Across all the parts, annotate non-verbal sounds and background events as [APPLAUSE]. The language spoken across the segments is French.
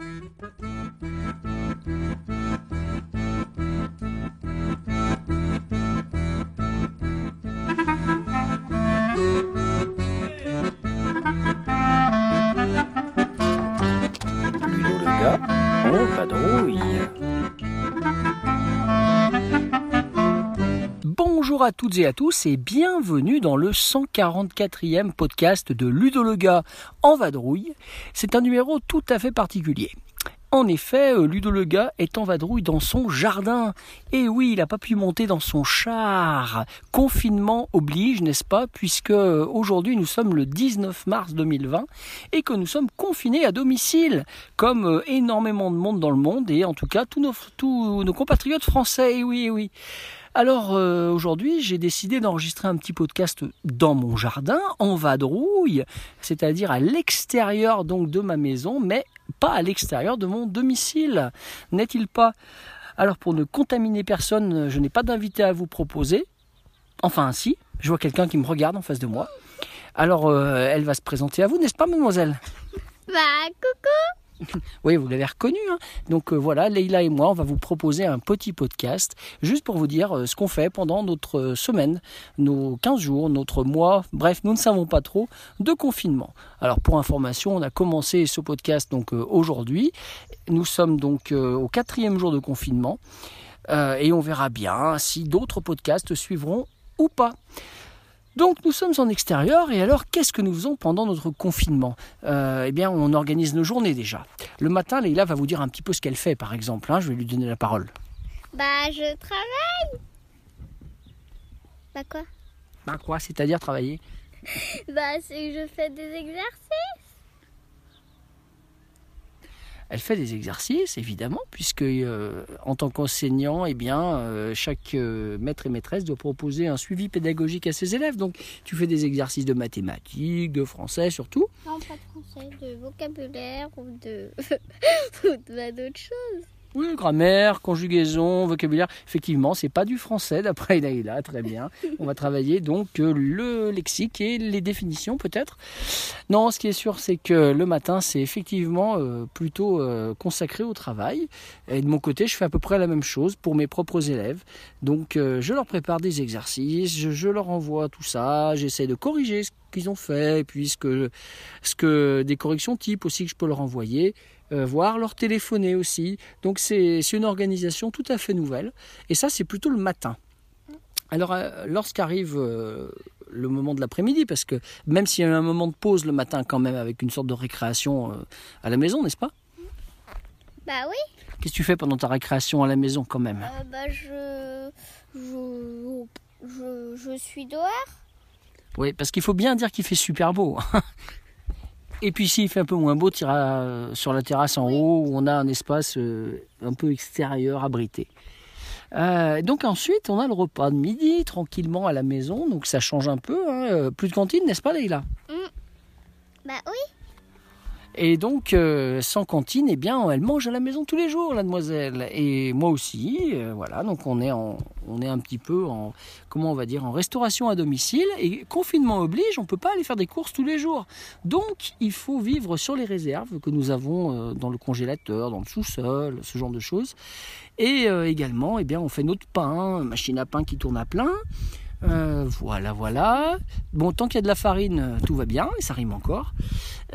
Thank you. Bonjour à toutes et à tous et bienvenue dans le 144e podcast de Ludo le gars en vadrouille. C'est un numéro tout à fait particulier. En effet, euh, Ludo le gars est en vadrouille dans son jardin. Et oui, il n'a pas pu monter dans son char. Confinement oblige, n'est-ce pas, puisque euh, aujourd'hui nous sommes le 19 mars 2020 et que nous sommes confinés à domicile, comme euh, énormément de monde dans le monde et en tout cas tous nos, tous nos compatriotes français. Et oui, et oui. Alors euh, aujourd'hui, j'ai décidé d'enregistrer un petit podcast dans mon jardin, en vadrouille, c'est-à-dire à, l'extérieur donc de ma maison, mais pas à l'extérieur de mon domicile, n'est-il pas? Alors pour ne contaminer personne, je n'ai pas d'invité à vous proposer. Enfin, si, je vois quelqu'un qui me regarde en face de moi. Alors, euh, elle va se présenter à vous, n'est-ce pas, mademoiselle? Bah, coucou [LAUGHS] Oui, vous l'avez reconnu. hein. Donc euh, voilà, Leïla et moi, on va vous proposer un petit podcast juste pour vous dire euh, ce qu'on fait pendant notre euh, semaine, nos 15 jours, notre mois, bref, nous ne savons pas trop de confinement. Alors pour information, on a commencé ce podcast donc aujourd'hui. Nous sommes donc au quatrième jour de confinement et on verra bien si d'autres podcasts suivront ou pas. Donc nous sommes en extérieur et alors qu'est-ce que nous faisons pendant notre confinement? Euh, Eh bien on organise nos journées déjà. Le matin, Leïla va vous dire un petit peu ce qu'elle fait par exemple. hein, je vais lui donner la parole. Bah, je travaille Bah quoi? Bah quoi? C'est-à-dire travailler? Bah, c'est que je fais des exercices Elle fait des exercices évidemment puisque euh, en tant qu'enseignant, eh bien euh, chaque euh, maître et maîtresse doit proposer un suivi pédagogique à ses élèves. Donc tu fais des exercices de mathématiques, de français surtout. Non, pas de français, de vocabulaire ou de... [LAUGHS] ou bah, d'autres choses. Oui, grammaire, conjugaison, vocabulaire. Effectivement, c'est pas du français d'après Leïla, très bien. On va travailler donc euh, le lexique et les définitions peut-être. Non, ce qui est sûr, c'est que le matin, c'est effectivement euh, plutôt euh, consacré au travail. Et de mon côté, je fais à peu près la même chose pour mes propres élèves. Donc, je leur prépare des exercices, je, je leur envoie tout ça, j'essaie de corriger ce qu'ils ont fait, et puis ce que, ce que des corrections type aussi que je peux leur envoyer euh, voire leur téléphoner aussi. Donc c'est une organisation tout à fait nouvelle. Et ça, c'est plutôt le matin. Alors, euh, lorsqu'arrive euh, le moment de l'après-midi, parce que même s'il y a un moment de pause le matin quand même, avec une sorte de récréation euh, à la maison, n'est-ce pas? Bah oui Qu'est-ce que tu fais pendant ta récréation à la maison quand même? Bah, je... Je... Je, je suis dehors Oui, parce qu'il faut bien dire qu'il fait super beau. [LAUGHS] Et puis s'il fait un peu moins beau, tu iras euh, sur la terrasse en haut où on a un espace euh, un peu extérieur, abrité. Euh, donc ensuite, on a le repas de midi, tranquillement à la maison, donc ça change un peu. hein. Euh, Plus de cantine, n'est-ce pas Leïla? Bah oui Et donc, euh, sans cantine, eh bien, elle mange à la maison tous les jours, la demoiselle. Et moi aussi, euh, voilà. Donc, on est, en, un petit peu en, comment on va dire, en restauration à domicile. Et confinement oblige, on peut pas aller faire des courses tous les jours. Donc, il faut vivre sur les réserves que nous avons euh, dans le congélateur, dans le sous-sol, ce genre de choses. Et également, eh bien, on fait notre pain, machine à pain qui tourne à plein. Euh, voilà, voilà. Bon, tant qu'il y a de la farine, euh, tout va bien, et ça rime encore.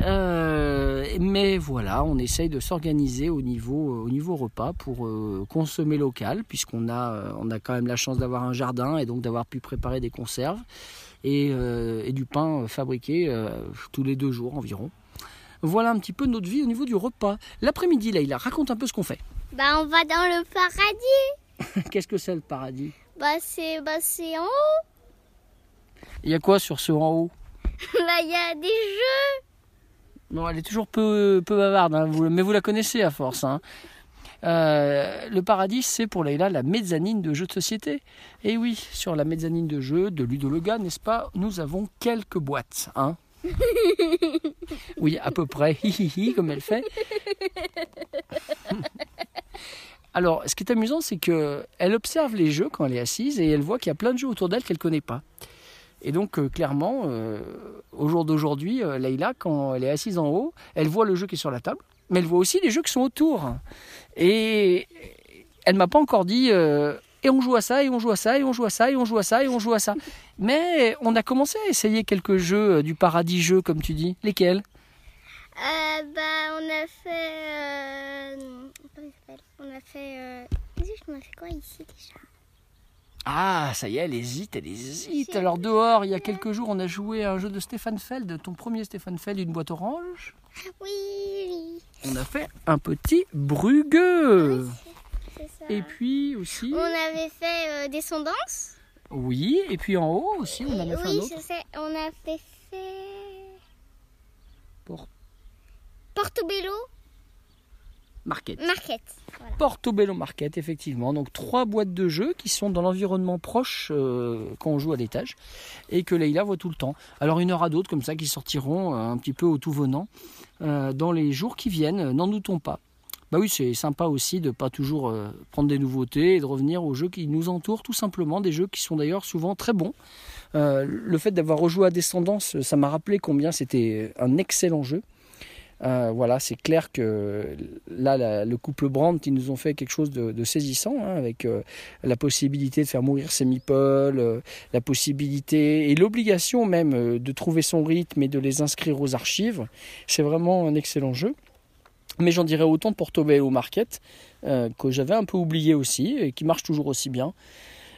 Euh, mais voilà, on essaye de s'organiser au niveau, au niveau repas pour euh, consommer local, puisqu'on a, on a quand même la chance d'avoir un jardin et donc d'avoir pu préparer des conserves et, et du pain fabriqué tous les deux jours environ. Voilà un petit peu notre vie au niveau du repas. L'après-midi, là, il raconte un peu ce qu'on fait. Bah, on va dans le paradis [LAUGHS] Qu'est-ce que c'est le paradis? Bah, c'est bah, en haut Il y a quoi sur ce en haut [LAUGHS] Bah, il y a des jeux Non, elle est toujours peu, peu bavarde, hein, vous- mais vous la connaissez à force. hein. Euh, le paradis, c'est pour Leïla la mezzanine de jeux de société. Et oui, sur la mezzanine de jeux de Ludo Lega, n'est-ce pas, nous avons quelques boîtes. Hein [LAUGHS] oui, à peu près, hi, hi, hi, comme elle fait. [LAUGHS] Alors, ce qui est amusant, c'est que elle observe les jeux quand elle est assise et elle voit qu'il y a plein de jeux autour d'elle qu'elle connaît pas. Et donc, euh, clairement, euh, au jour d'aujourd'hui, euh, Leïla, quand elle est assise en haut, elle voit le jeu qui est sur la table. mais elle voit aussi les jeux qui sont autour. Et elle m'a pas encore dit euh, et on joue à ça, et on joue à ça, et on joue à ça, et on joue à ça, et on joue à ça. [LAUGHS] Mais on a commencé à essayer quelques jeux du paradis jeu, comme tu dis. Lesquels? Euh, bah, on a fait. euh, comment il s'appelle On a fait. Euh... zut, On a fait quoi ici déjà? Ah, ça y est, elle hésite, elle hésite. Alors dehors, il y a quelques jours, on a joué à un jeu de Stéphane Feld, ton premier Stéphane Feld, une boîte orange. Oui, oui, On a fait un petit brugueux. ça. Et puis aussi, On avait fait euh, Descendance. oui, et puis en haut aussi, on en a fait un oui, autre. je sais. On a fait. fait... Por- Portobello Market. Market. Voilà. Portobello Market, effectivement. Donc trois boîtes de jeux qui sont dans l'environnement proche euh, quand on joue à l'étage et que Leïla voit tout le temps. Alors une heure à d'autres comme ça qui sortiront euh, un petit peu au tout venant euh, dans les jours qui viennent, n'en doutons pas. Bah oui, c'est sympa aussi de pas toujours prendre des nouveautés et de revenir aux jeux qui nous entourent, tout simplement, des jeux qui sont d'ailleurs souvent très bons. Le fait d'avoir rejoué à Descendance, ça m'a rappelé combien c'était un excellent jeu. Euh, voilà, c'est clair que là, le couple Brandt, ils nous ont fait quelque chose de, saisissant, hein, avec euh, la possibilité de faire mourir meeples, euh, la possibilité et l'obligation même euh, de trouver son rythme et de les inscrire aux archives. C'est vraiment un excellent jeu. Mais j'en dirais autant de Portobello Market, que j'avais un peu oublié aussi, et qui marche toujours aussi bien.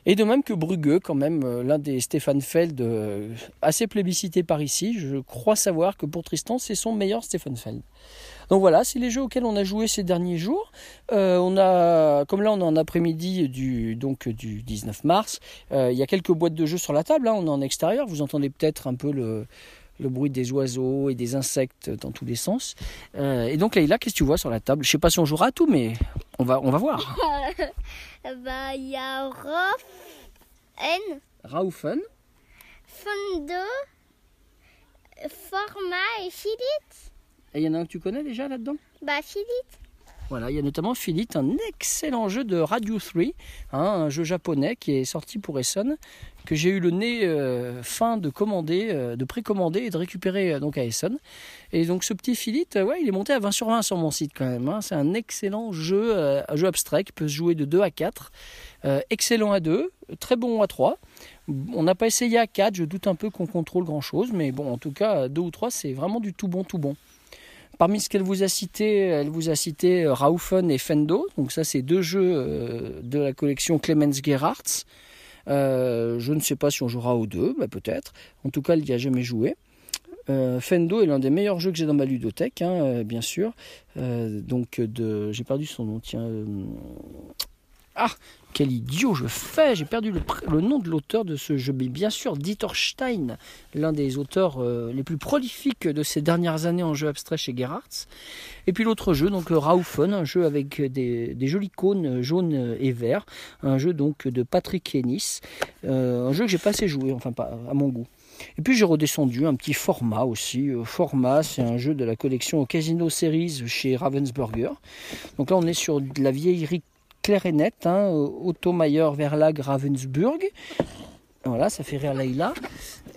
Et de même que Brugueux, quand même, euh, l'un des Stéphane Feld euh, assez plébiscité par ici. Je crois savoir que pour Tristan, c'est son meilleur Stéphane Feld. Donc voilà, c'est les jeux auxquels on a joué ces derniers jours. Euh, on a, comme là on est en après-midi du, donc, du 19 mars, il y a quelques boîtes de jeux sur la table, hein, on est en extérieur, vous entendez peut-être un peu le, le bruit des oiseaux et des insectes dans tous les sens. Et donc Leïla, qu'est-ce que tu vois sur la table? Je sais pas si on jouera à tout, mais on va, on va voir. [LAUGHS] bah, il y a Rof, N, Raufen, Fondo, Format et Philippe. et il y en a un que tu connais déjà là-dedans? Bah, Philippe. Voilà, il y a notamment Philippe, un excellent jeu de Radio 3, hein, un jeu japonais qui est sorti pour Essen, que j'ai eu le nez euh, fin de commander, euh, de précommander et de récupérer euh, donc à Essen. Et donc ce petit Philippe, euh, ouais, il est monté à 20 sur 20 sur mon site quand même. hein. C'est un excellent jeu, un jeu abstrait qui peut se jouer de 2 à 4. Euh, excellent à 2, très bon à 3. On n'a pas essayé à 4, je doute un peu qu'on contrôle grand chose, mais bon, en tout cas, à 2 ou 3, c'est vraiment du tout bon, tout bon. Parmi ce qu'elle vous a cité, elle vous a cité euh, Raufen et Fendo. Donc ça, c'est deux jeux euh, de la collection Clemens Gerhardt. Euh, je ne sais pas si on jouera aux deux, bah, peut-être. En tout cas, elle n'y a jamais joué. Fendo est l'un des meilleurs jeux que j'ai dans ma ludothèque, hein, bien sûr. Donc j'ai perdu son nom. Tiens. Ah, quel idiot je fais J'ai perdu le, nom de l'auteur de ce jeu. Mais bien sûr, Dieter Stein, l'un des auteurs euh, les plus prolifiques de ces dernières années en jeu abstrait chez Gerhardt. Et puis l'autre jeu, donc Raufen, un jeu avec des, des jolis cônes jaunes et verts. Un jeu donc de Patrick Ennis. Euh, un jeu que j'ai pas assez joué, enfin pas à mon goût. Et puis j'ai redescendu un petit format aussi. Euh, format, c'est un jeu de la collection Casino Series chez Ravensburger. Donc là, on est sur de la vieillerie claire et nette, hein, Otto Mayer Verlag Ravensburg. Voilà, ça fait rire Leïla.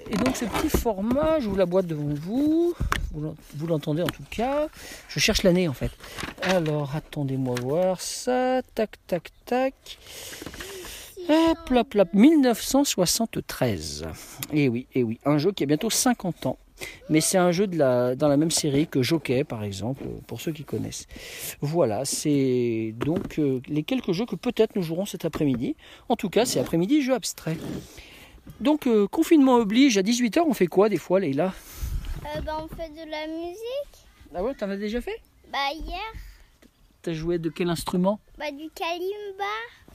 Et donc ce petit format, je vous la boîte devant vous. Vous l'en- Vous l'entendez en tout cas. Je cherche l'année en fait. Alors, attendez-moi voir ça. Tac, tac, tac. Hop, hop, hop. 1973. Et oui, et oui. Un jeu qui a bientôt 50 ans. Mais c'est un jeu de la, dans la même série que Jockey, par exemple, pour ceux qui connaissent. Voilà, c'est donc euh, les quelques jeux que peut-être nous jouerons cet après-midi. En tout cas, c'est après-midi jeu abstrait. Donc, euh, confinement oblige, à 18h, on fait quoi des fois, Leïla? Euh, bah, on fait de la musique. Ah ouais, t'en as déjà fait? Bah, hier, T'as joué de quel instrument? Bah, du kalimba.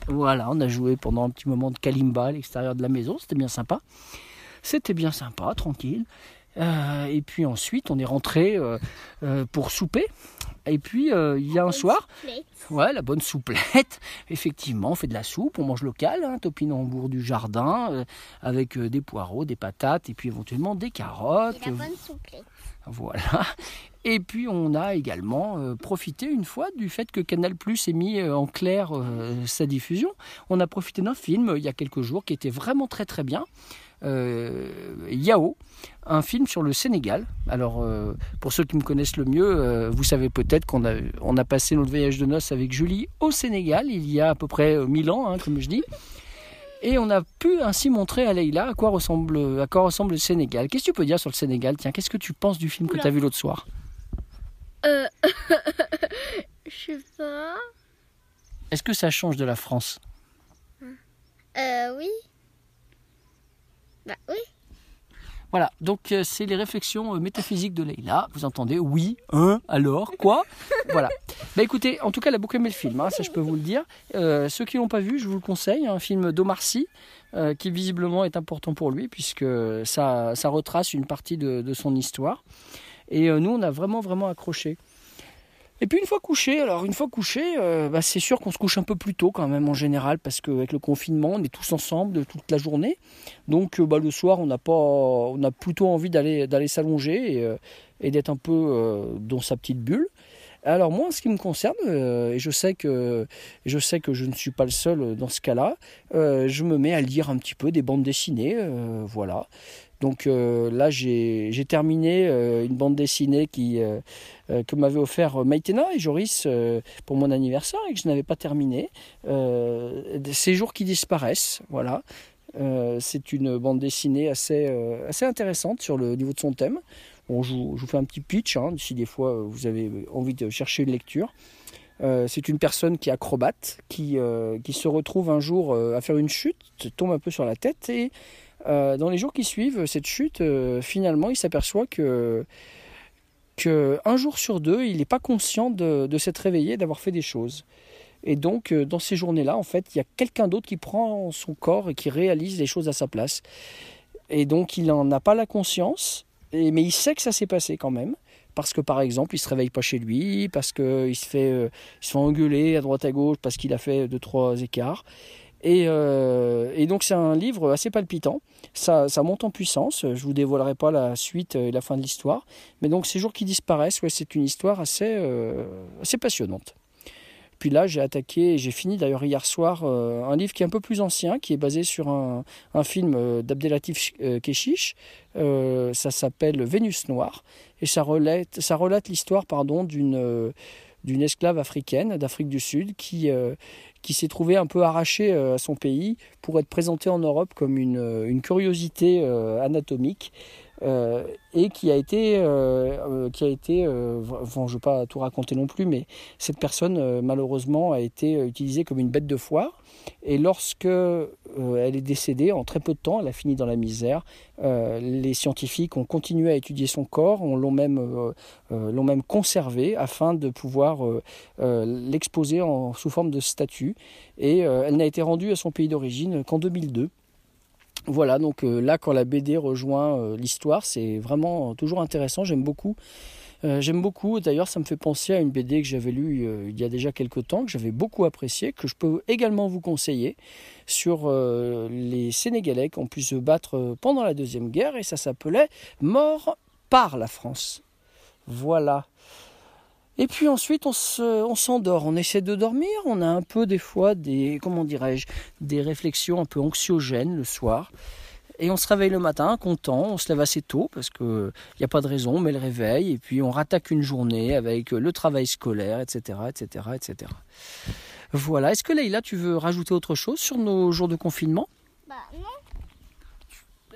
Voilà, on a joué pendant un petit moment de kalimba à l'extérieur de la maison, c'était bien sympa. C'était bien sympa, tranquille. Euh, et puis ensuite, on est rentré euh, euh, pour souper. Et puis, il y a un soir, Plate. ouais, la bonne souplette. [LAUGHS] Effectivement, on fait de la soupe, on mange local, hein, topinambour du jardin, avec des poireaux, des patates, et puis éventuellement des carottes. Et la bonne souplette. Voilà. [LAUGHS] Et puis on a également euh, profité une fois du fait que Canal Plus ait mis euh, en clair euh, sa diffusion. On a profité d'un film il y a quelques jours qui était vraiment très très bien. Euh, Yao, un film sur le Sénégal. Alors, euh, pour ceux qui me connaissent le mieux, euh, vous savez peut-être qu'on a, on a passé notre voyage de noces avec Julie au Sénégal il y a à peu près 1000 ans, hein, comme je dis. Et on a pu ainsi montrer à Leïla à quoi ressemble, à quoi ressemble le Sénégal. Qu'est-ce que tu peux dire sur le Sénégal? Tiens, qu'est-ce que tu penses du film que tu as vu l'autre soir? Euh, [LAUGHS] je sais pas. Est-ce que ça change de la France? Euh, oui. Bah oui. Voilà, donc euh, c'est les réflexions euh, métaphysiques de Leïla. Vous entendez Oui, hein, alors, quoi? [LAUGHS] Voilà. Bah écoutez, en tout cas, elle a beaucoup aimé le film, hein, ça je peux vous le dire. Euh, ceux qui l'ont pas vu, je vous le conseille, un film d'Omar Sy, qui visiblement est important pour lui, puisque ça, ça retrace une partie de, de son histoire. Et nous, on a vraiment, vraiment accroché. Et puis une fois couché, alors une fois couché, euh, bah, c'est sûr qu'on se couche un peu plus tôt quand même en général, parce qu'avec le confinement, on est tous ensemble toute la journée. Donc euh, bah, le soir, on n'a pas, on a plutôt envie d'aller d'aller s'allonger et, euh, et d'être un peu dans sa petite bulle. Alors moi, en ce qui me concerne, et je sais que je sais que je ne suis pas le seul dans ce cas-là, je me mets à lire un petit peu des bandes dessinées, voilà. Donc euh, là, j'ai terminé euh, une bande dessinée qui euh, que m'avait offert Maïtena et Joris pour mon anniversaire et que je n'avais pas terminé. Ces jours qui disparaissent, voilà. C'est une bande dessinée assez, assez intéressante sur le niveau de son thème. Bon, je, vous, fais un petit pitch, hein, si des fois vous avez envie de chercher une lecture. C'est une personne qui est acrobate, qui, qui se retrouve un jour à faire une chute, tombe un peu sur la tête et euh, dans les jours qui suivent cette chute, euh, finalement il s'aperçoit que, jour sur deux, il n'est pas conscient de, s'être réveillé, d'avoir fait des choses. Et donc, euh, dans ces journées-là, en fait, il y a quelqu'un d'autre qui prend son corps et qui réalise les choses à sa place. Et donc, il n'en a pas la conscience, et, mais il sait que ça s'est passé quand même. Parce que, par exemple, il se réveille pas chez lui, parce qu'il se, fait, se fait engueuler à droite à gauche, parce qu'il a fait deux, trois écarts. Et, euh, et donc, c'est un livre assez palpitant. Ça, monte en puissance. Je vous dévoilerai pas la suite et la fin de l'histoire. Mais donc, ces jours qui disparaissent, ouais, c'est une histoire assez, euh, passionnante. Puis là, j'ai attaqué, j'ai fini d'ailleurs hier soir, euh, un livre qui est un peu plus ancien, qui est basé sur un, film euh, d'Abdelatif euh, Keshish. Euh, ça s'appelle Vénus Noire. Et ça relate, ça relate l'histoire pardon, d'une euh, d'une esclave africaine d'Afrique du Sud qui, euh, s'est trouvée un peu arrachée euh, à son pays pour être présentée en Europe comme une, euh, curiosité anatomique. Euh, et qui a été, euh, euh, qui a été je ne vais pas tout raconter non plus, mais cette personne, malheureusement, a été utilisée comme une bête de foire. Et lorsque elle est décédée, en très peu de temps, elle a fini dans la misère. Les scientifiques ont continué à étudier son corps, on l'ont même, l'ont même conservé afin de pouvoir l'exposer sous forme de statue. Et elle n'a été rendue à son pays d'origine qu'en 2002. Voilà, donc euh, là, quand la BD rejoint euh, l'histoire, c'est vraiment toujours intéressant. J'aime beaucoup. Euh, J'aime beaucoup. D'ailleurs, ça me fait penser à une BD que j'avais lue il y a déjà quelques temps, que j'avais beaucoup appréciée, que je peux également vous conseiller sur les Sénégalais qui ont pu se battre pendant la Deuxième Guerre, et ça s'appelait Mort par la France. Voilà. Et puis ensuite, on se- on s'endort, on essaie de dormir, on a un peu des fois des, comment dirais-je, des réflexions un peu anxiogènes le soir. Et on se réveille le matin content, on se lève assez tôt parce qu'il n'y a pas de raison, on met le réveil et puis on rattaque une journée avec le travail scolaire, etc. etc., etc. Voilà, est-ce que Leïla, tu veux rajouter autre chose sur nos jours de confinement? Bah non.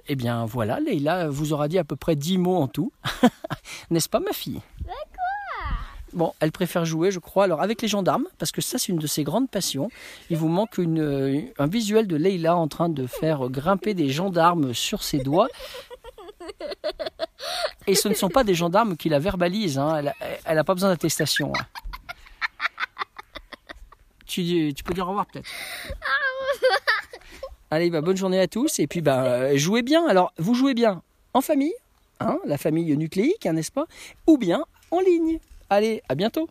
Eh bien voilà, Leïla vous aura dit à peu près 10 mots en tout. [LAUGHS] N'est-ce pas ma fille? Bon, elle préfère jouer, je crois, alors avec les gendarmes, parce que ça, c'est une de ses grandes passions. Il vous manque euh, un visuel de Leïla en train de faire grimper des gendarmes sur ses doigts. Et ce ne sont pas des gendarmes qui la verbalisent, hein. elle n'a pas besoin d'attestation. hein. Tu, peux dire au revoir peut-être Allez, bah, bonne journée à tous, et puis bah, jouez bien. Alors, vous jouez bien en famille, hein, la famille nucléique, hein, n'est-ce pas? Ou bien en ligne. Allez, à bientôt